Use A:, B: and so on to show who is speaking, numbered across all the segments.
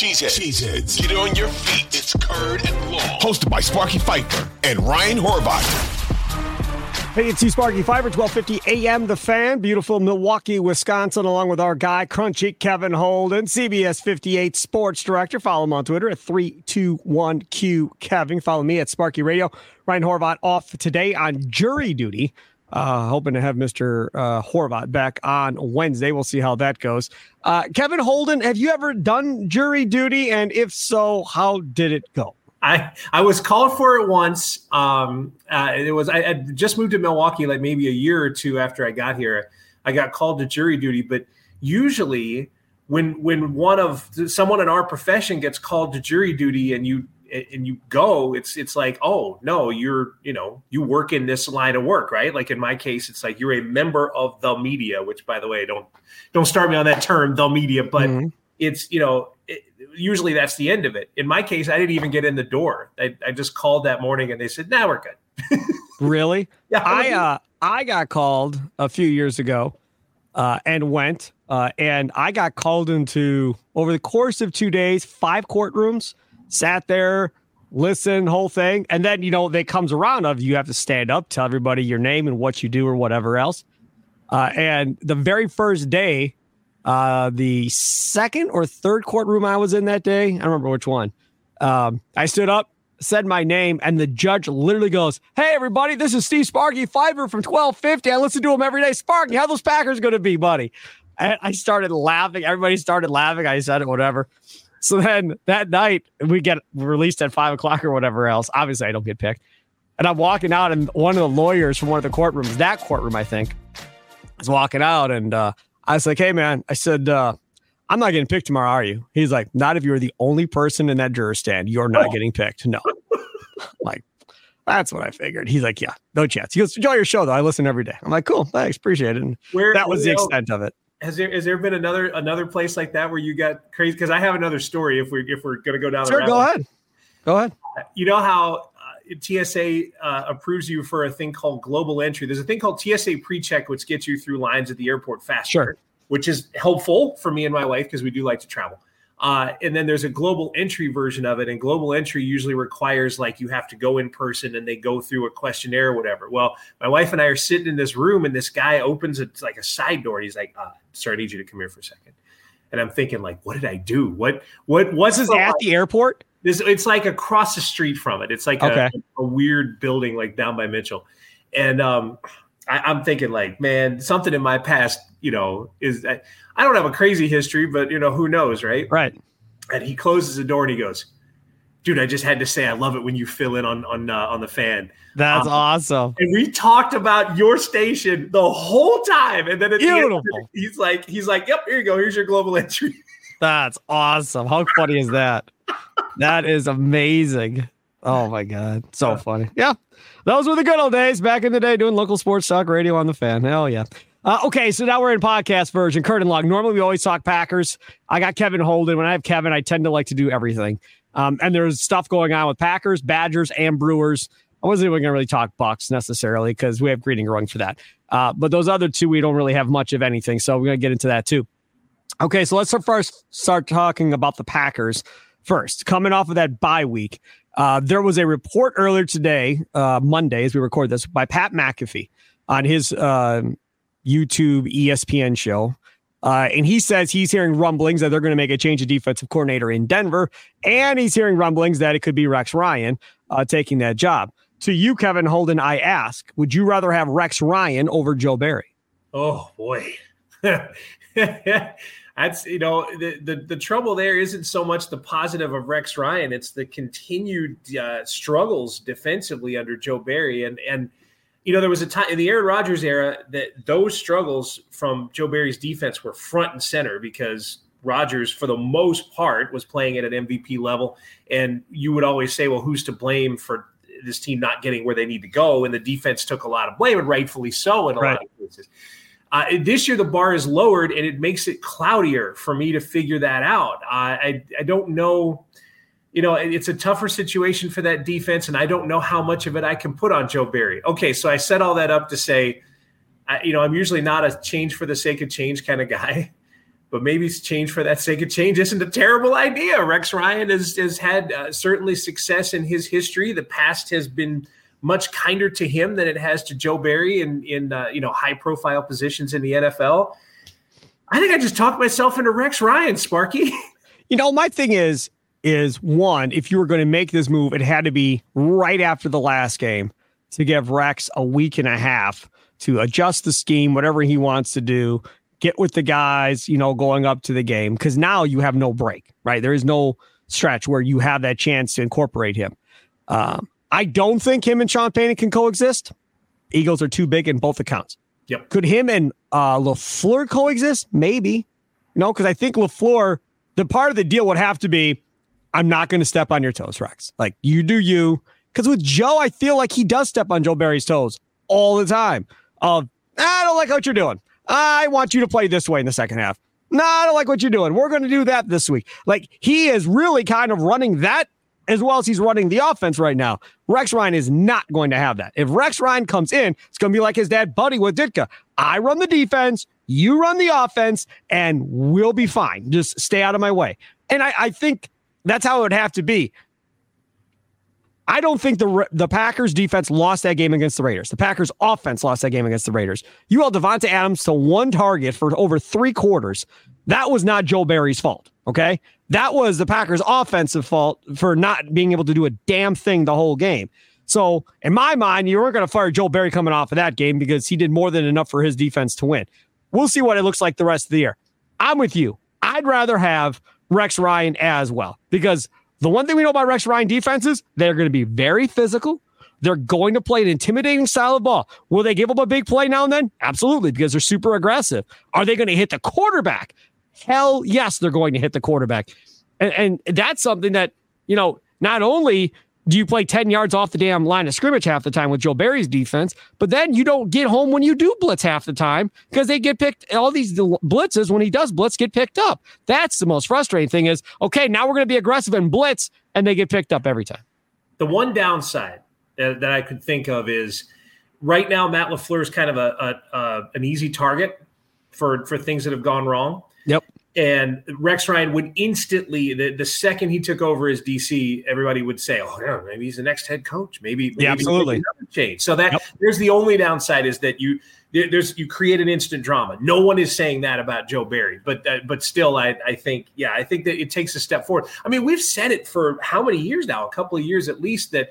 A: Cheeseheads. Cheeseheads. Get on your feet. It's Curd and Long. Hosted by Sparky Fifer and Ryan Horvat.
B: Hey, it's you, Sparky Fifer, 1250 AM The Fan, beautiful Milwaukee, Wisconsin, along with our guy, Crunchy Kevin Holden, CBS 58 Sports Director. Follow him on Twitter at 321Q Kevin. Follow me at Sparky Radio. Ryan Horvat off today on jury duty. Uh, hoping to have Mr. Uh, Horvat back on Wednesday. We'll see how that goes. Uh, Kevin Holden, have you ever done jury duty? And if so, how did it go?
C: I, I was called for it once. Um, uh, it was I had just moved to Milwaukee like maybe a year or two after I got here. I got called to jury duty, but usually when when one of someone in our profession gets called to jury duty and you and you go, it's it's like, oh no, you're you know you work in this line of work, right? Like in my case, it's like you're a member of the media, which by the way, don't don't start me on that term, the media, but mm-hmm. it's you know it, usually that's the end of it. In my case, I didn't even get in the door. I, I just called that morning and they said, "Now nah, we're good."
B: really? Yeah. I uh, I got called a few years ago uh, and went, uh, and I got called into over the course of two days, five courtrooms sat there, listen, whole thing. And then, you know, they comes around of you have to stand up, tell everybody your name and what you do or whatever else. Uh, and the very first day, uh, the second or third courtroom I was in that day, I don't remember which one. Um, I stood up, said my name, and the judge literally goes, Hey, everybody, this is Steve Sparky Fifer from 1250. I listen to him every day. Sparky, how those Packers going to be, buddy? And I started laughing. Everybody started laughing. I said it, whatever. So then that night we get released at five o'clock or whatever else. Obviously, I don't get picked. And I'm walking out, and one of the lawyers from one of the courtrooms, that courtroom, I think, is walking out. And uh, I was like, hey, man, I said, uh, I'm not getting picked tomorrow, are you? He's like, not if you're the only person in that juror stand. You're not oh. getting picked. No. like, that's what I figured. He's like, yeah, no chance. He goes, enjoy your show, though. I listen every day. I'm like, cool, thanks, appreciate it. And Where, that was the extent of it
C: has there has there been another another place like that where you got crazy? Because I have another story. If we if we're gonna go down,
B: sure, go ahead, go ahead.
C: You know how uh, TSA uh, approves you for a thing called global entry. There's a thing called TSA PreCheck, which gets you through lines at the airport faster,
B: sure.
C: which is helpful for me and my wife because we do like to travel. Uh, and then there's a global entry version of it. And global entry usually requires like you have to go in person and they go through a questionnaire or whatever. Well, my wife and I are sitting in this room and this guy opens it like a side door. He's like, uh, "Sir, I need you to come here for a second. And I'm thinking like, what did I do? What what was
B: this at the airport?
C: This it's like across the street from it. It's like okay. a, a weird building like down by Mitchell. And um, I, am thinking like, man, something in my past, you know, is I, I don't have a crazy history, but you know, who knows, right?
B: Right.
C: And he closes the door and he goes, "Dude, I just had to say I love it when you fill in on on uh, on the fan."
B: That's um, awesome.
C: And we talked about your station the whole time, and then at Beautiful. the end, he's like, he's like, "Yep, here you go. Here's your global entry."
B: That's awesome. How funny is that? that is amazing. Oh my god, so funny. Yeah, those were the good old days back in the day doing local sports talk radio on the fan. Hell yeah. Uh, okay, so now we're in podcast version. Curd and Long. Normally we always talk Packers. I got Kevin Holden. When I have Kevin, I tend to like to do everything. Um, and there's stuff going on with Packers, Badgers, and Brewers. I wasn't even going to really talk Bucks necessarily because we have Greeting Growing for that. Uh, but those other two, we don't really have much of anything. So we're going to get into that too. Okay, so let's first start talking about the Packers first. Coming off of that bye week, uh, there was a report earlier today, uh, Monday, as we record this, by Pat McAfee on his uh, YouTube ESPN show. Uh, and he says he's hearing rumblings that they're going to make a change of defensive coordinator in Denver. And he's hearing rumblings that it could be Rex Ryan uh, taking that job. To you, Kevin Holden, I ask, would you rather have Rex Ryan over Joe Barry?
C: Oh, boy. that's you know the, the, the trouble there isn't so much the positive of Rex Ryan, it's the continued uh, struggles defensively under Joe Barry, and and you know there was a time in the Aaron Rodgers era that those struggles from Joe Barry's defense were front and center because Rodgers, for the most part, was playing at an MVP level. And you would always say, well, who's to blame for this team not getting where they need to go? And the defense took a lot of blame, and rightfully so in a right. lot of cases. Uh, this year, the bar is lowered, and it makes it cloudier for me to figure that out. Uh, I I don't know. You know, it's a tougher situation for that defense, and I don't know how much of it I can put on Joe Barry. Okay, so I set all that up to say, I, you know, I'm usually not a change for the sake of change kind of guy but maybe change for that sake of change isn't a terrible idea. Rex Ryan has, has had uh, certainly success in his history. The past has been much kinder to him than it has to Joe Barry in, in uh, you know high profile positions in the NFL. I think I just talked myself into Rex Ryan, Sparky.
B: You know, my thing is is one, if you were going to make this move, it had to be right after the last game to give Rex a week and a half to adjust the scheme, whatever he wants to do, get with the guys, you know, going up to the game because now you have no break, right? There is no stretch where you have that chance to incorporate him. Um, I don't think him and Sean Payton can coexist. Eagles are too big in both accounts.
C: Yep.
B: Could him and uh, LaFleur coexist? Maybe. You know, because I think LaFleur, the part of the deal would have to be I'm not going to step on your toes, Rex. Like you do you. Because with Joe, I feel like he does step on Joe Barry's toes all the time. Of, I don't like what you're doing. I want you to play this way in the second half. No, I don't like what you're doing. We're going to do that this week. Like he is really kind of running that as well as he's running the offense right now. Rex Ryan is not going to have that. If Rex Ryan comes in, it's going to be like his dad, Buddy, with Ditka. I run the defense, you run the offense, and we'll be fine. Just stay out of my way. And I, I think that's how it would have to be. I don't think the the Packers defense lost that game against the Raiders. The Packers offense lost that game against the Raiders. You held Davante Adams to one target for over three quarters. That was not Joe Barry's fault. Okay, that was the Packers' offensive fault for not being able to do a damn thing the whole game. So, in my mind, you weren't going to fire Joe Barry coming off of that game because he did more than enough for his defense to win. We'll see what it looks like the rest of the year. I'm with you. I'd rather have Rex Ryan as well because the one thing we know about Rex Ryan defenses, they're going to be very physical. They're going to play an intimidating style of ball. Will they give up a big play now and then? Absolutely, because they're super aggressive. Are they going to hit the quarterback? Hell yes, they're going to hit the quarterback. And, and that's something that, you know, not only do you play 10 yards off the damn line of scrimmage half the time with Joe Barry's defense? But then you don't get home when you do blitz half the time because they get picked. All these blitzes, when he does blitz, get picked up. That's the most frustrating thing is, okay, now we're going to be aggressive and blitz, and they get picked up every time.
C: The one downside uh, that I could think of is right now, Matt LaFleur is kind of a, a, a an easy target for, for things that have gone wrong.
B: Yep.
C: And Rex Ryan would instantly, the, the second he took over as DC, everybody would say, "Oh, yeah, maybe he's the next head coach. Maybe, maybe
B: yeah, absolutely
C: change." So that yep. there's the only downside is that you there's you create an instant drama. No one is saying that about Joe Barry, but uh, but still, I I think yeah, I think that it takes a step forward. I mean, we've said it for how many years now? A couple of years at least that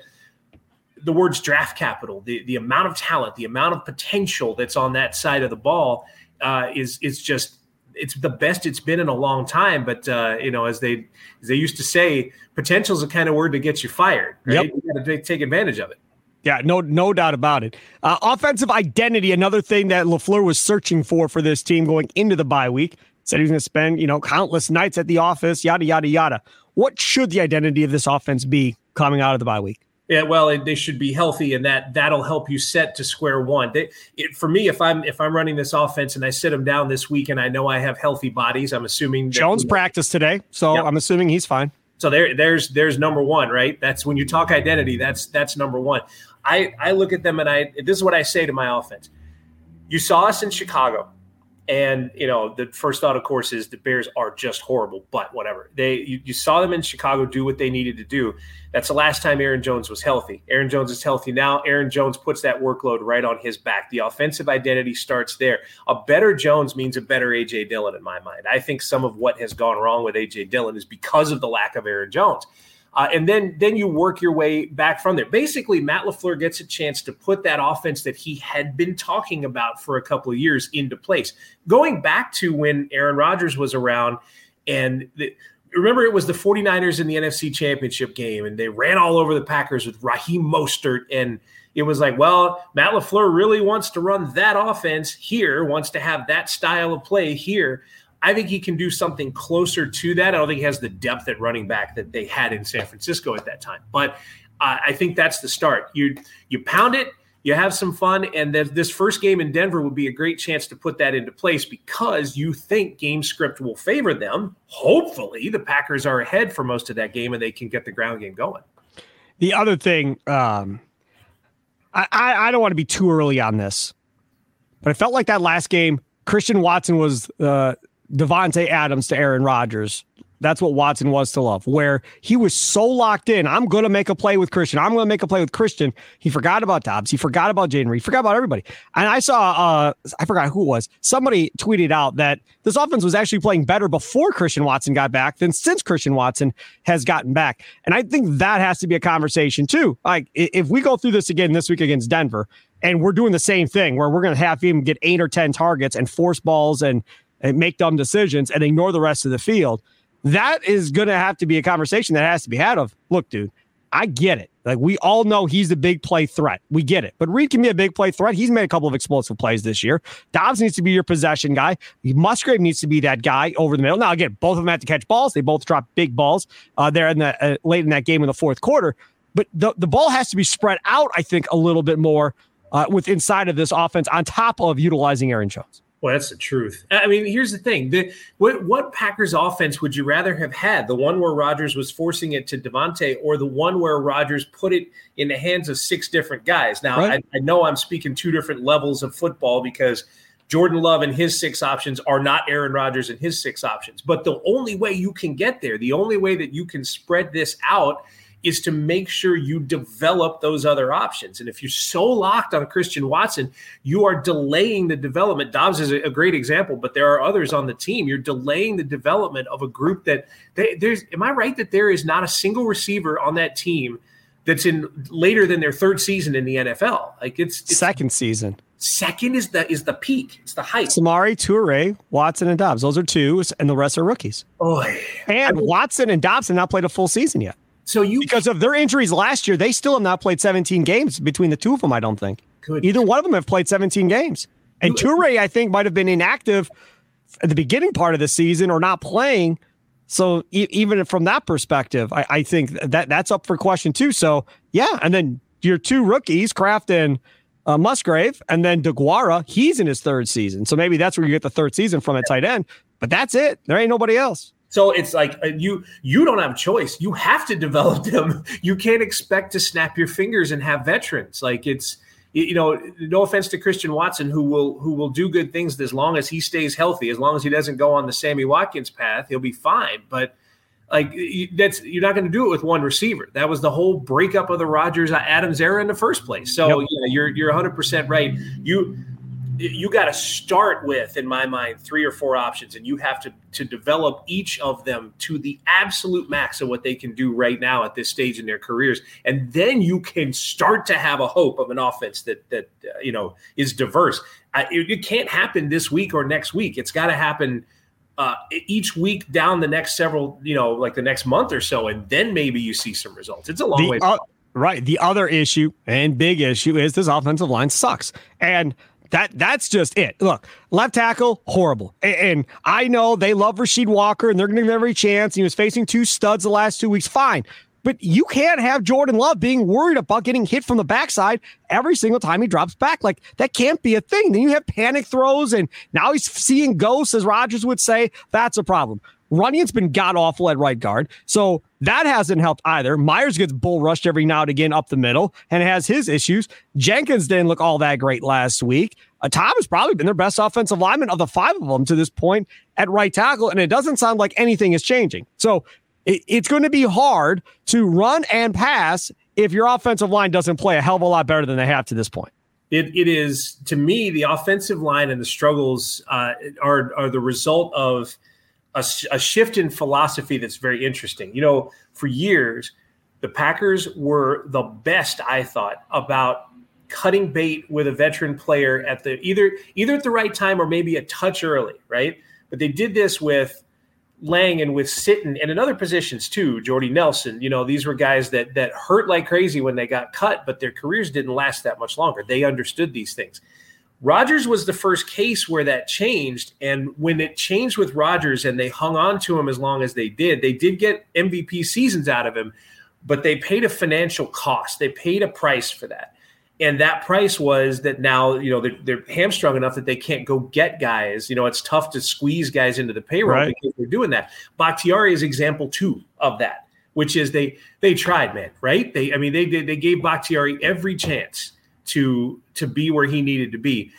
C: the words draft capital, the the amount of talent, the amount of potential that's on that side of the ball uh, is is just it's the best it's been in a long time. But uh, you know, as they as they used to say, potential is the kind of word that gets you fired. Right? Yep. You got to take advantage of it.
B: Yeah, no, no doubt about it. Uh, offensive identity, another thing that Lafleur was searching for for this team going into the bye week. Said he was going to spend, you know, countless nights at the office, yada yada yada. What should the identity of this offense be coming out of the bye week?
C: Yeah, well, they should be healthy, and that that'll help you set to square one. They, it, for me, if I'm if I'm running this offense and I sit them down this week, and I know I have healthy bodies, I'm assuming
B: Jones practiced today, so yep. I'm assuming he's fine.
C: So there, there's there's number one, right? That's when you talk identity. That's that's number one. I I look at them and I this is what I say to my offense. You saw us in Chicago. And you know, the first thought, of course, is the Bears are just horrible. But whatever, they you, you, saw them in Chicago do what they needed to do. That's the last time Aaron Jones was healthy. Aaron Jones is healthy now. Aaron Jones puts that workload right on his back. The offensive identity starts there. A better Jones means a better AJ Dillon in my mind. I think some of what has gone wrong with AJ Dillon is because of the lack of Aaron Jones. Uh, and then then you work your way back from there. Basically, Matt LaFleur gets a chance to put that offense that he had been talking about for a couple of years into place. Going back to when Aaron Rodgers was around, and the, remember it was the 49ers in the NFC Championship game, and they ran all over the Packers with Raheem Mostert, and it was like, well, Matt LaFleur really wants to run that offense here, wants to have that style of play here. I think he can do something closer to that. I don't think he has the depth at running back that they had in San Francisco at that time. But uh, I think that's the start. You you pound it, you have some fun, and this first game in Denver would be a great chance to put that into place because you think game script will favor them. Hopefully, the Packers are ahead for most of that game and they can get the ground game going.
B: The other thing, um, I, I don't want to be too early on this, but I felt like that last game, Christian Watson was uh, Davante Adams to Aaron Rodgers that's what Watson was to Love, where he was so locked in. I'm going to make a play with Christian. I'm going to make a play with Christian. He forgot about Dobbs. He forgot about Jayden Reed. Forgot about everybody. And I saw, uh, I forgot who it was. Somebody tweeted out that this offense was actually playing better before Christian Watson got back than since Christian Watson has gotten back. And I think that has to be a conversation too. Like if we go through this again this week against Denver, and we're doing the same thing where we're going to have him get eight or 10 targets and force balls and, and make dumb decisions and ignore the rest of the field that is going to have to be a conversation that has to be had of look dude i get it. Like we all know he's a big play threat. We get it. But reed can be a big play threat. He's made a couple of explosive plays this year. Dobbs needs to be your possession guy. Musgrave needs to be that guy over the middle. Now again both of them have to catch balls. They both drop big balls uh, there in the uh, late in that game in the fourth quarter. But the, the ball has to be spread out i think a little bit more uh, with inside of this offense on top of utilizing aaron jones
C: well, that's the truth. I mean, here's the thing: the, what what Packers offense would you rather have had? The one where Rodgers was forcing it to Davante, or the one where Rodgers put it in the hands of six different guys? Now, right. I, I know I'm speaking two different levels of football because Jordan Love and his six options are not Aaron Rodgers and his six options. But the only way you can get there, the only way that you can spread this out is to make sure you develop those other options. And if you're so locked on Christian Watson, you are delaying the development. Dobbs is a, great example, but there are others on the team. You're delaying the development of a group that they, there's. Am I right that there is not a single receiver on that team that's in later than their third season in the NFL? Like it's, it's
B: second season.
C: Second is the is the peak. It's the height.
B: Samori, Toure, Watson, and Dobbs. Those are two, and the rest are rookies.
C: Oh,
B: and I mean, Watson and Dobbs have not played a full season yet.
C: So you
B: because of their injuries last year, they still have not played 17 games between the two of them. I don't think Good. either one of them have played 17 games. And Toure, I think, might have been inactive at the beginning part of the season or not playing. So e- even from that perspective, I, I, think that that's up for question too. So yeah, and then your two rookies, Kraft and uh, Musgrave, and then Deguara, he's in his third season. So maybe that's where you get the third season from at tight end. But that's it. There ain't nobody else.
C: So it's like uh, you you don't have a choice. You have to develop them. You can't expect to snap your fingers and have veterans. Like it's you know, no offense to Christian Watson, who will who will do good things as long as he stays healthy, as long as he doesn't go on the Sammy Watkins path, he'll be fine. But like that's you're not going to do it with one receiver. That was the whole breakup of the Rodgers Adams era in the first place. So yep. yeah, you're you're 100 percent right. You you got to start with, in my mind, three or four options, and you have to to develop each of them to the absolute max of what they can do right now at this stage in their careers, and then you can start to have a hope of an offense that that uh, you know is diverse. Uh, it, it, can't happen this week or next week. It's got to happen. Uh, each week down the next several, you know, like the next month or so, and then maybe you see some results. It's a long the, way.
B: Right. The other issue and big issue is this offensive line sucks. And that that's just it. Look, left tackle, horrible. And, and I know they love Rasheed Walker and they're going to give him every chance. He was facing two studs the last two weeks. Fine. But you can't have Jordan Love being worried about getting hit from the backside every single time he drops back. Like that can't be a thing. Then you have panic throws, and now he's seeing ghosts, as Rodgers would say. That's a problem. Runyan's been god awful at right guard. So that hasn't helped either. Myers gets bull rushed every now and again up the middle and has his issues. Jenkins didn't look all that great last week. Uh, Tom has probably been their best offensive lineman of the five of them to this point at right tackle, and it doesn't sound like anything is changing. So it, it's going to be hard to run and pass if your offensive line doesn't play a hell of a lot better than they have to this point.
C: It, it is to me the offensive line and the struggles uh, are are the result of a, a shift in philosophy that's very interesting. You know, for years, the Packers were the best, I thought, about cutting bait with a veteran player at the either either at the right time or maybe a touch early, right? But they did this with Lang and with Sitton and in other positions too, Jordy Nelson. You know, these were guys that that hurt like crazy when they got cut, but their careers didn't last that much longer. They understood these things. Rodgers was the first case where that changed. And when it changed with Rodgers and they hung on to him as long as they did, they did get MVP seasons out of him, but they paid a financial cost. They paid a price for that. And that price was that now, you know, they're, they're hamstrung enough that they can't go get guys. You know, it's tough to squeeze guys into the payroll right. because they're doing that. Bakhtiari is example two of that, which is they they tried, man, right? They I mean they they, they gave Bakhtiari every chance to to be where he needed to be.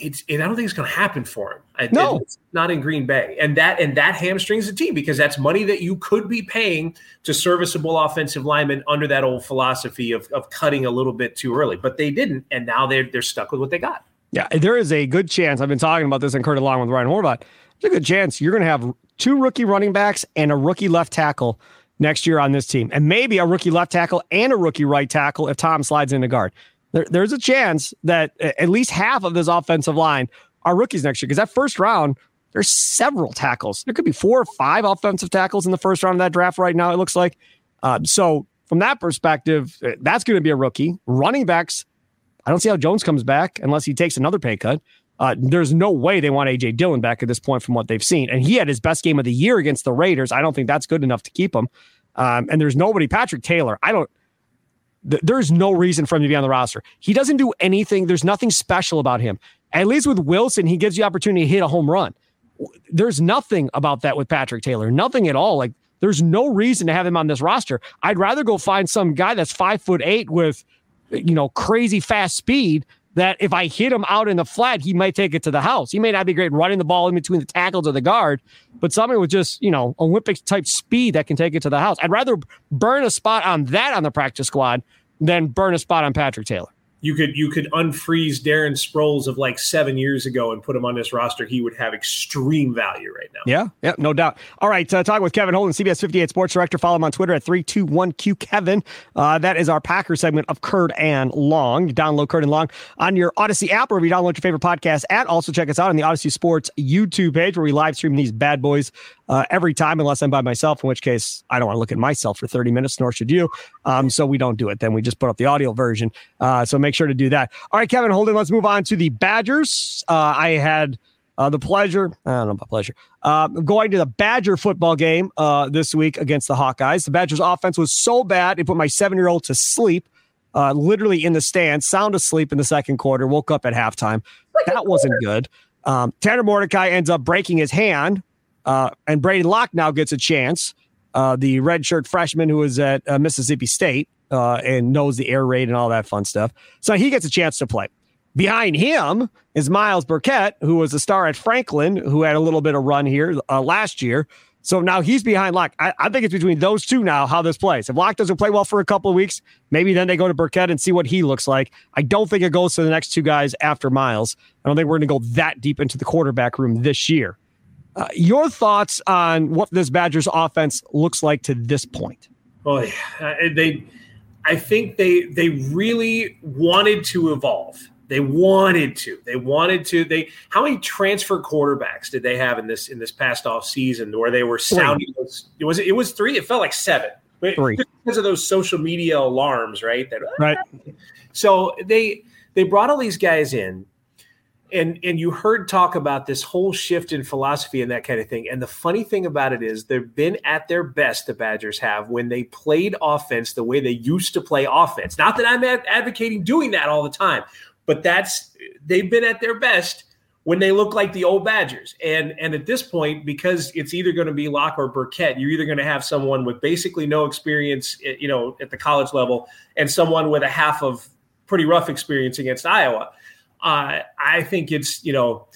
C: It's I don't think it's going to happen for him.
B: No,
C: it's not in Green Bay, and that and that hamstrings the team because that's money that you could be paying to serviceable offensive linemen under that old philosophy of of cutting a little bit too early. But they didn't, and now they're they're stuck with what they got.
B: Yeah, there is a good chance. I've been talking about this and Curd and Long with Ryan Horvat. There's a good chance you're going to have two rookie running backs and a rookie left tackle next year on this team, and maybe a rookie left tackle and a rookie right tackle if Tom slides into guard there, there's a chance that at least half of this offensive line are rookies next year because that first round, there's several tackles. There could be four or five offensive tackles in the first round of that draft right now, it looks like. Um, so, from that perspective, uh, that's going to be a rookie. Running backs, I don't see how Jones comes back unless he takes another pay cut. Uh, there's no way they want AJ Dillon back at this point from what they've seen. And he had his best game of the year against the Raiders. I don't think that's good enough to keep him. Um, and there's nobody, Patrick Taylor. I don't, th- there's no reason for him to be on the roster. He doesn't do anything. There's nothing special about him. At least with Wilson, he gives you opportunity to hit a home run. There's nothing about that with Patrick Taylor. Nothing at all. Like there's no reason to have him on this roster. I'd rather go find some guy that's five foot eight with, you know, crazy fast speed that if I hit him out in the flat, he might take it to the house. He may not be great running the ball in between the tackles or the guard, but somebody with just, you know, Olympic type speed that can take it to the house. I'd rather burn a spot on that on the practice squad than burn a spot on Patrick Taylor
C: you could you could unfreeze Darren Sproles of like seven years ago and put him on this roster. He would have extreme value right now.
B: Yeah, yeah, no doubt. All right, uh, talking with Kevin Holden, CBS 58 Sports Director. Follow him on Twitter at 321Q Kevin. Uh, that is our Packer segment of Curd and Long. Download Curd and Long on your Audacy app or if you download your favorite podcast app. Also, check us out on the Audacy Sports YouTube page where we live stream these bad boys uh, every time, unless I'm by myself, in which case I don't want to look at myself for 30 minutes, nor should you. Um, so we don't do it. Then we just put up the audio version. Uh, so make sure to do that. All right, Kevin Holden, let's move on to the Badgers. Uh, I had uh, the pleasure, I don't know about pleasure, uh, going to the Badger football game uh, this week against the Hawkeyes. The Badgers offense was so bad, it put my seven year old to sleep. Uh, literally in the stands, sound asleep in the second quarter, woke up at halftime. That wasn't good. Um, Tanner Mordecai ends up breaking his hand uh, and Braedyn Locke now gets a chance. Uh, the redshirt freshman who was at uh, Mississippi State uh, and knows the air raid and all that fun stuff. So he gets a chance to play. Behind him is Myles Burkett, who was a star at Franklin, who had a little bit of run here uh, last year. So now he's behind Locke. I, I, think it's between those two now how this plays. If Locke doesn't play well for a couple of weeks, maybe then they go to Burkett and see what he looks like. I don't think it goes to the next two guys after Myles. I don't think we're going to go that deep into the quarterback room this year. Uh, your thoughts on what this Badgers offense looks like to this point?
C: Oh, yeah. they, I think they they really wanted to evolve. They wanted to. They wanted to. They how many transfer quarterbacks did they have in this in this past off season where they were sounding? Those, it was it was three. It felt like seven.
B: Three
C: because of those social media alarms, right? That,
B: right.
C: So they they brought all these guys in and and you heard talk about this whole shift in philosophy and that kind of thing. And the funny thing about it is they've been at their best. The Badgers have when they played offense the way they used to play offense. Not that I'm advocating doing that all the time, but that's they've been at their best when they look like the old Badgers. And and at this point, because it's either going to be Locke or Burkett, you're either going to have someone with basically no experience, eh, you know, at the college level, and someone with a half of pretty rough experience against Iowa uh, I think it's you know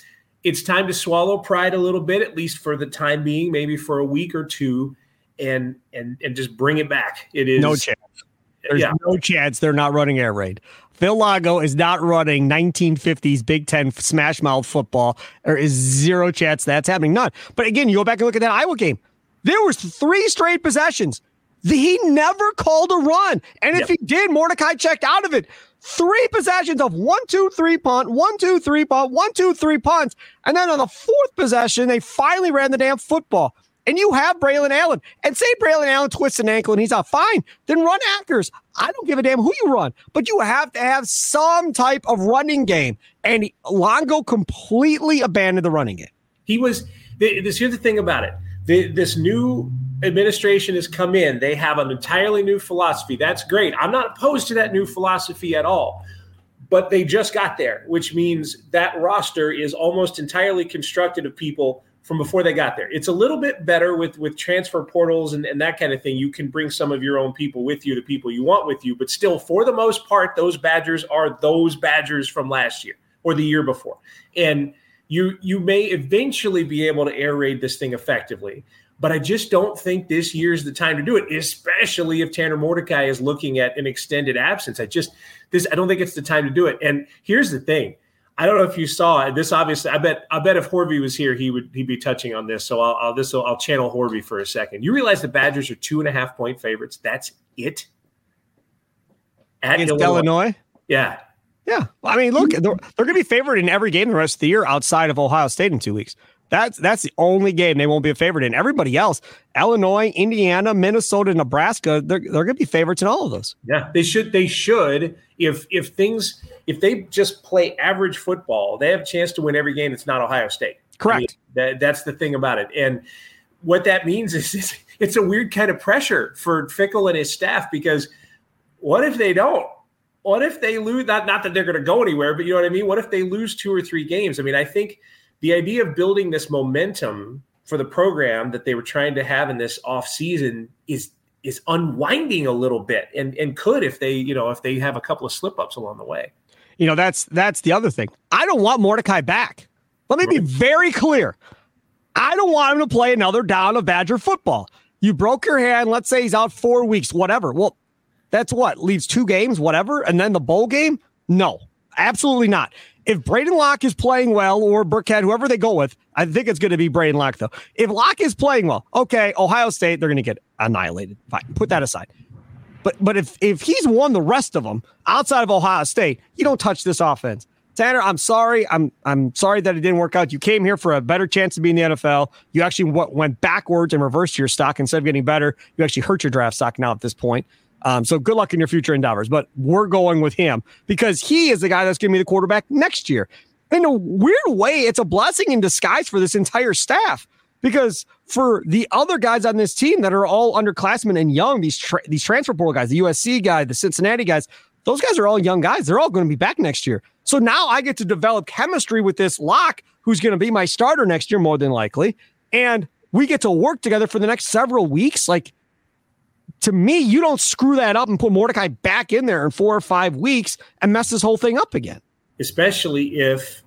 C: it's time to swallow pride a little bit, at least for the time being, maybe for a week or two, and and and just bring it back. It is
B: no chance. There's yeah. no chance they're not running air raid. Phil Longo is not running 1950s Big Ten smash mouth football. There is zero chance that's happening. None. But again, you go back and look at that Iowa game. There was three straight possessions. He never called a run. And if yep. he did, Mordecai checked out of it three possessions of one, two, three punt, one, two, three punt, one, two, three punts. And then on the fourth possession, they finally ran the damn football. and you have Braelon Allen, and say Braelon Allen twists an ankle and he's out, fine, then run Akers. I don't give a damn who you run, but you have to have some type of running game. And Longo completely abandoned the running game.
C: He was. This here's the thing about it. The, this new administration has come in. They have an entirely new philosophy. That's great. I'm not opposed to that new philosophy at all. But they just got there, which means that roster is almost entirely constructed of people from before they got there. It's a little bit better with with transfer portals and, and that kind of thing. You can bring some of your own people with you, the people you want with you, but still, for the most part, those Badgers are those Badgers from last year or the year before. And you you may eventually be able to air raid this thing effectively. But I just don't think this year's the time to do it, especially if Tanner Mordecai is looking at an extended absence. I just this I don't think it's the time to do it. And here's the thing. I don't know if you saw this. Obviously, I bet I bet if Horvey was here, he would he'd be touching on this. So I'll, I'll this will, I'll channel Horvey for a second. You realize the Badgers are two and a half point favorites. That's it.
B: At Against Illinois. Illinois.
C: Yeah,
B: yeah. I mean, look, they're, they're going to be favored in every game the rest of the year outside of Ohio State in two weeks. That's that's the only game they won't be a favorite in. Everybody else, Illinois, Indiana, Minnesota, Nebraska, they're they're going to be favorites in all of those.
C: Yeah, they should. They should. If if things if they just play average football, they have a chance to win every game. It's not Ohio State.
B: Correct. I mean,
C: that, that's the thing about it. And what that means is it's, it's a weird kind of pressure for Fickell and his staff because what if they don't? What if they lose? Not not that they're going to go anywhere, but you know what I mean. What if they lose two or three games? I mean, I think the idea of building this momentum for the program that they were trying to have in this off season is is unwinding a little bit and and could if they you know if they have a couple of slip ups along the way.
B: You know that's that's the other thing. I don't want mordecai back. Let me be very clear. I don't want him to play another down of badger football. You broke your hand. Let's say he's out four weeks whatever. Well that's what leaves two games whatever and then the bowl game no absolutely not if Braedyn Locke is playing well or Burkhead, whoever they go with, I think it's going to be Braedyn Locke, though. If Locke is playing well, okay, Ohio State, they're going to get annihilated. Fine, put that aside. But but if if he's won the rest of them outside of Ohio State, you don't touch this offense. Tanner, I'm sorry. I'm I'm sorry that it didn't work out. You came here for a better chance to be in the NFL. You actually went backwards and reversed your stock instead of getting better. You actually hurt your draft stock now at this point. Um, so good luck in your future endeavors. But we're going with him because he is the guy that's going to be the quarterback next year. In a weird way, it's a blessing in disguise for this entire staff because for the other guys on this team that are all underclassmen and young, these tra- these transfer portal guys, the USC guy, the Cincinnati guys, those guys are all young guys. They're all going to be back next year. So now I get to develop chemistry with this Locke, who's going to be my starter next year, more than likely. And we get to work together for the next several weeks. Like to me, you don't screw that up and put Mordecai back in there in four or five weeks and mess this whole thing up again.
C: Especially if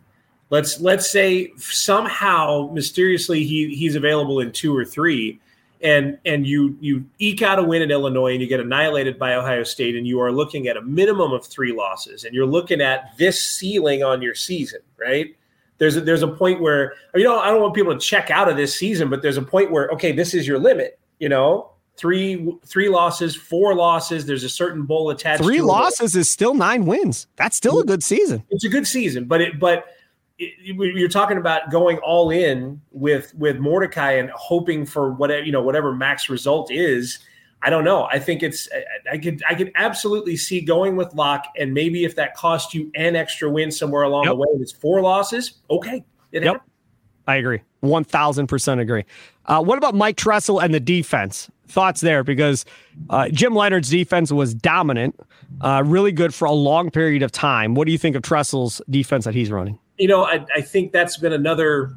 C: let's let's say somehow mysteriously he he's available in two or three, and and you you eke out a win in Illinois and you get annihilated by Ohio State, and you are looking at a minimum of three losses, and you're looking at this ceiling on your season, right? There's a, there's a point where you know I don't want people to check out of this season, but there's a point where okay, this is your limit, you know three three losses, four losses. There's a certain bowl attached.
B: Three losses it. is still nine wins. That's still a good season.
C: It's a good season, but it but it, you're talking about going all in with with Mordecai and hoping for whatever you know whatever max result is. I don't know. I think it's I, I could I could absolutely see going with Locke and maybe if that cost you an extra win somewhere along yep. the way, it's four losses. Okay,
B: it yep. I agree. 1000% agree. Uh, what about Mike Tressel and the defense? Thoughts there? Because uh, Jim Leonard's defense was dominant, uh, really good for a long period of time. What do you think of Tressel's defense that he's running?
C: You know, I, I think that's been another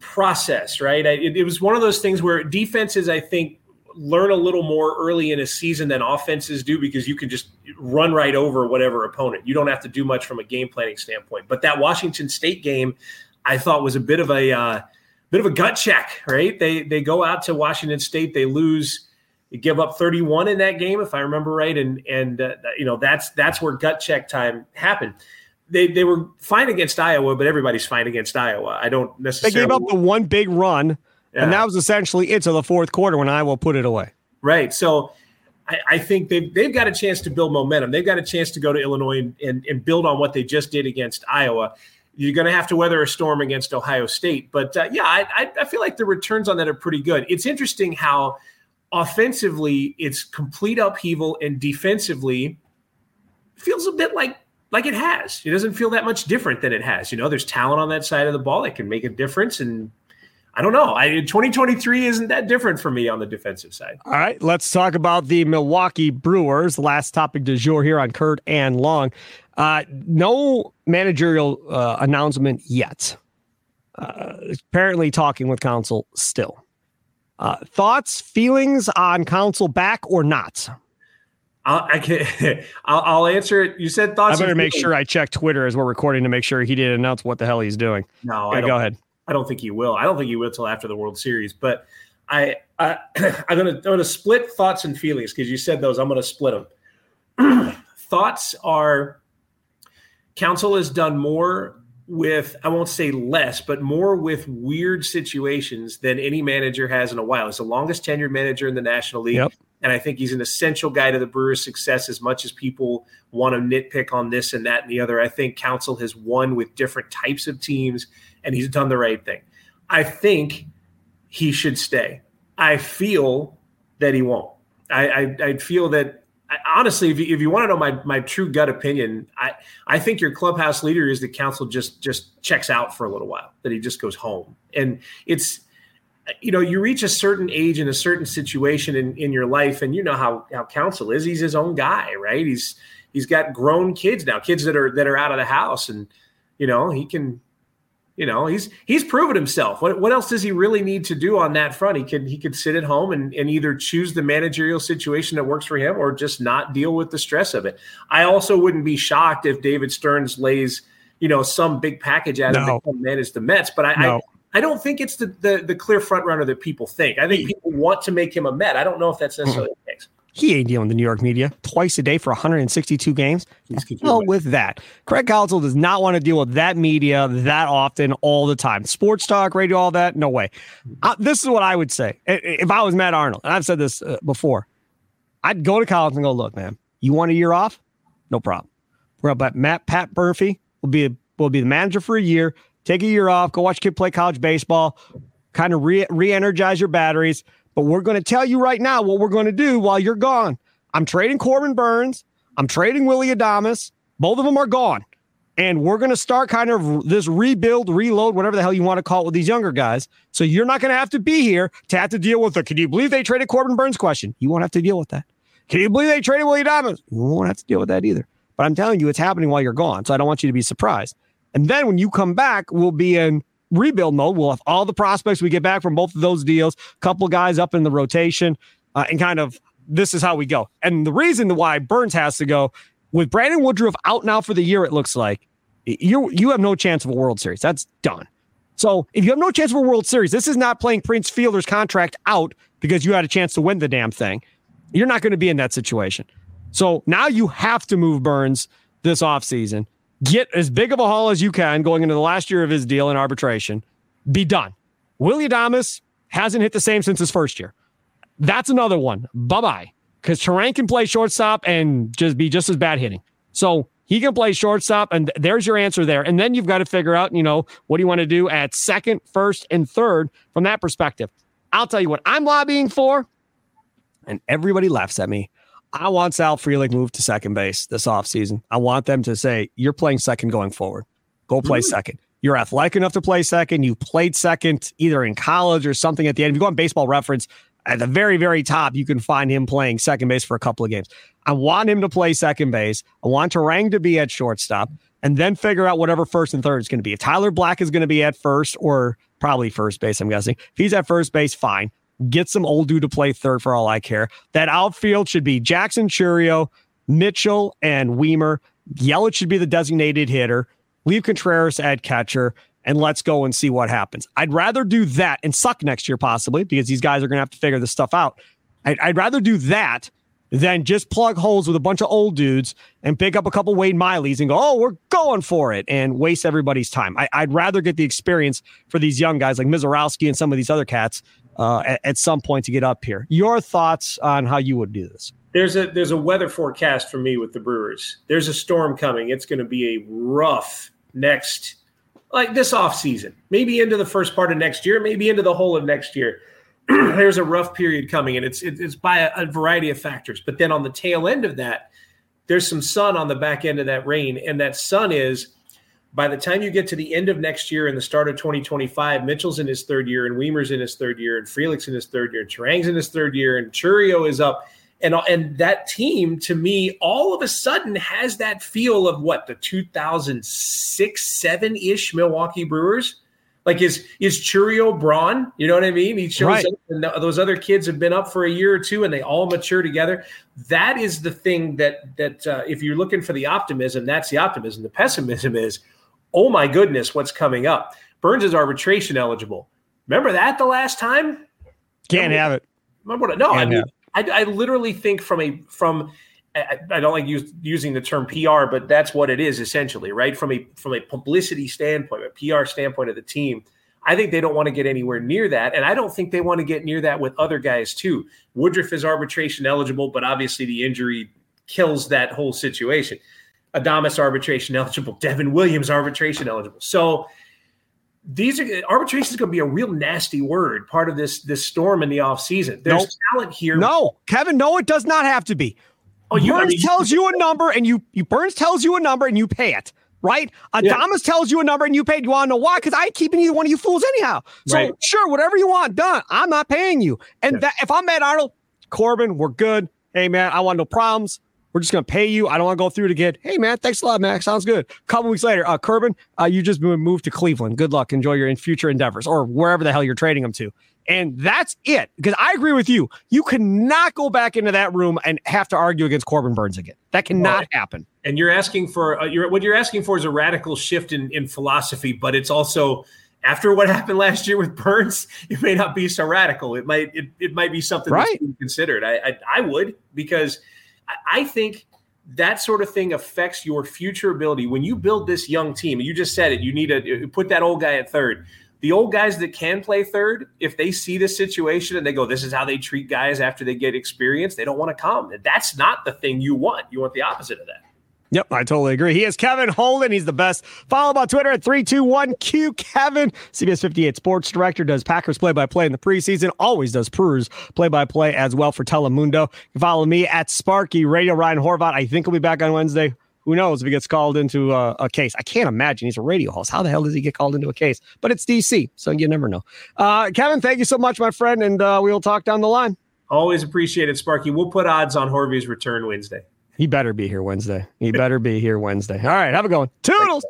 C: process, right? I, it, it was one of those things where defenses, I think, learn a little more early in a season than offenses do because you can just run right over whatever opponent. You don't have to do much from a game planning standpoint. But that Washington State game, I thought was a bit of a uh, bit of a gut check, right? They they go out to Washington State, they lose, they give up 31 in that game, if I remember right, and and uh, you know that's that's where gut check time happened. They they were fine against Iowa, but everybody's fine against Iowa. I don't necessarily.
B: They gave up the one big run, yeah. and that was essentially it to the fourth quarter when Iowa put it away.
C: Right. So. I, I think they've, they've got a chance to build momentum. They've got a chance to go to Illinois and, and, and build on what they just did against Iowa you're going to have to weather a storm against Ohio State. But uh, yeah, I, I feel like the returns on that are pretty good. It's interesting how offensively it's complete upheaval and defensively feels a bit like like it has. It doesn't feel that much different than it has. You know, there's talent on that side of the ball that can make a difference and I don't know. I 2023 isn't that different for me on the defensive side.
B: All right, let's talk about the Milwaukee Brewers. Last topic du jour here on Curd and Long. Uh, no managerial uh, announcement yet. Uh, apparently, talking with Counsell still. Uh, thoughts, feelings on Counsell back or not?
C: I'll, I can, I'll, I'll, answer it. You said thoughts.
B: I better make sure I check Twitter as we're recording to make sure he didn't announce what the hell he's doing.
C: No,
B: okay, go ahead.
C: I don't think he will. I don't think he will till after the World Series. But I, I I'm gonna I'm gonna split thoughts and feelings because you said those. I'm gonna split them. thoughts are Counsell has done more with I won't say less, but more with weird situations than any manager has in a while. He's the longest tenured manager in the National League. Yep. And I think he's an essential guy to the Brewers' success as much as people want to nitpick on this and that and the other. I think Counsell has won with different types of teams and he's done the right thing. I think he should stay. I feel that he won't. I, I, I feel that honestly, if you, if you want to know my my true gut opinion, I I think your clubhouse leader is the Counsell just just checks out for a little while, that he just goes home, and it's you know you reach a certain age in a certain situation in in your life, and you know how how Counsell is. He's his own guy, right? He's he's got grown kids now, kids that are that are out of the house, and you know he can you know, he's he's proven himself. What what else does he really need to do on that front? He could he could sit at home and, and either choose the managerial situation that works for him or just not deal with the stress of it. I also wouldn't be shocked if David Stearns lays, you know, some big package at him to manage the Mets. But I, no. I I don't think it's the, the the clear front runner that people think. I think people want to make him a Met. I don't know if that's necessarily mm-hmm. the case.
B: He ain't dealing with the New York media twice a day for 162 games. Hell with that. Craig Counsell does not want to deal with that media that often, all the time. Sports talk, radio, all that. No way. Uh, this is what I would say if I was Matt Arnold, and I've said this uh, before. I'd go to college and go, look, man, you want a year off? No problem. About Matt Pat Murphy will be a, will be the manager for a year. Take a year off. Go watch kid play college baseball. Kind of re re-energize your batteries but we're going to tell you right now what we're going to do while you're gone. I'm trading Corbin Burnes. I'm trading Willy Adames. Both of them are gone. And we're going to start kind of this rebuild, reload, whatever the hell you want to call it with these younger guys. So you're not going to have to be here to have to deal with the can you believe they traded Corbin Burnes question? You won't have to deal with that. Can you believe they traded Willy Adames? You won't have to deal with that either. But I'm telling you, it's happening while you're gone. So I don't want you to be surprised. And then when you come back, we'll be in rebuild mode. We'll have all the prospects we get back from both of those deals, a couple guys up in the rotation, uh, and kind of this is how we go. And the reason why Burnes has to go with Brandon Woodruff out now for the year, it looks like you you have no chance of a World Series. That's done. So if you have no chance of a World Series, this is not playing Prince Fielder's contract out because you had a chance to win the damn thing. You're not going to be in that situation. So now you have to move Burnes this offseason get as big of a haul as you can going into the last year of his deal in arbitration. Be done. Willy Adames hasn't hit the same since his first year. That's another one. Bye bye. Because Turang can play shortstop and just be just as bad hitting. So he can play shortstop, and there's your answer there. And then you've got to figure out, you know, what do you want to do at second, first, and third from that perspective. I'll tell you what I'm lobbying for, and everybody laughs at me. I want Sal Frelick moved to second base this offseason. I want them to say, you're playing second going forward. Go play mm-hmm. second. You're athletic enough to play second. You played second either in college or something at the end. If you go on baseball reference, at the very, very top, you can find him playing second base for a couple of games. I want him to play second base. I want Turang to be at shortstop and then figure out whatever first and third is going to be. If Tyler Black is going to be at first or probably first base, I'm guessing. If he's at first base, fine. Get some old dude to play third for all I care. That outfield should be Jackson Chourio, Mitchell, and Wiemer. Yelich should be the designated hitter. Leave Contreras at catcher, and let's go and see what happens. I'd rather do that and suck next year, possibly, because these guys are going to have to figure this stuff out. I'd, I'd, rather do that than just plug holes with a bunch of old dudes and pick up a couple Wade Mileys and go, oh, we're going for it and waste everybody's time. I, would rather get the experience for these young guys like Misiorowski and some of these other cats uh, at, at, some point to get up here. Your thoughts on how you would do this?
C: There's a there's a weather forecast for me with the Brewers. There's a storm coming. It's going to be a rough next like this off season, maybe into the first part of next year, maybe into the whole of next year. There's a rough period coming, and it's it's by a, a variety of factors. But then on the tail end of that, there's some sun on the back end of that rain, and that sun is by the time you get to the end of next year and the start of 2025, Mitchell's in his third year, and Wiemer's in his third year, and Frelick's in his third year, and Turang's in his third year, and Chourio is up. And, and that team, to me, all of a sudden has that feel of what the 2006, seven ish Milwaukee Brewers. Like is is Chourio Braun? You know what I mean? He shows right. up, and those other kids have been up for a year or two, and they all mature together. That is the thing that that uh, if you're looking for the optimism, that's the optimism. The pessimism is oh my goodness, what's coming up? Burnes is arbitration eligible. Remember that the last time?
B: Can't
C: remember,
B: have it.
C: Remember what? No, I mean, I, I, literally think from a from I, I don't like use, using the term PR, but that's what it is essentially, right? From a from a publicity standpoint, a PR standpoint of the team. I think they don't want to get anywhere near that. And I don't think they want to get near that with other guys, too. Woodruff is arbitration eligible, but obviously the injury kills that whole situation. Adames arbitration eligible, Devin Williams arbitration eligible. So these are arbitration is going to be a real nasty word, part of this this storm in the offseason. There's nope. talent here.
B: No, Kevin, no, it does not have to be. Oh, you, Burnes I mean, tells you a number and you, you Burnes tells you a number and you pay it. Right? Adames yeah. tells you a number and you pay it. You want to know why? Because I ain't keeping either one of you fools anyhow. So right. sure, whatever you want done, I'm not paying you. And yeah. that if I'm Matt Arnold, Corbin, we're good. Hey man, I want no problems. We're just going to pay you. I don't want to go through it again. Hey, man, thanks a lot, Max. Sounds good. A couple weeks later, uh, Corbin, uh, you just moved to Cleveland. Good luck. Enjoy your future endeavors or wherever the hell you're trading them to. And that's it. Because I agree with you. You cannot go back into that room and have to argue against Corbin Burnes again. That cannot well, happen.
C: And you're asking for uh, you're, what you're asking for is a radical shift in, in philosophy, but it's also after what happened last year with Burnes, it may not be so radical. It might it, it might be something right. that's considered. I, I I would because I think that sort of thing affects your future ability. When you build this young team, you just said it, you need to uh, put that old guy at third. The old guys that can play third, if they see this situation and they go, this is how they treat guys after they get experience, they don't want to come. That's not the thing you want. You want the opposite of that.
B: Yep, I totally agree. He is Kevin Holden. He's the best. Follow him on Twitter at 321Q Kevin. CBS 58 sports director does Packers play by play in the preseason, always does Brewers play by play as well for Telemundo. Follow me at Sparky Radio. Ryan Horvat, I think he'll be back on Wednesday. Who knows if he gets called into a, a, case? I can't imagine he's a radio host. How the hell does he get called into a case? But it's DC, so you never know. Uh, Kevin, thank you so much, my friend, and uh, we will talk down the line.
C: Always appreciate it, Sparky. We'll put odds on Horvy's return Wednesday.
B: He better be here Wednesday. He better be here Wednesday. All right, have a good one. Toodles.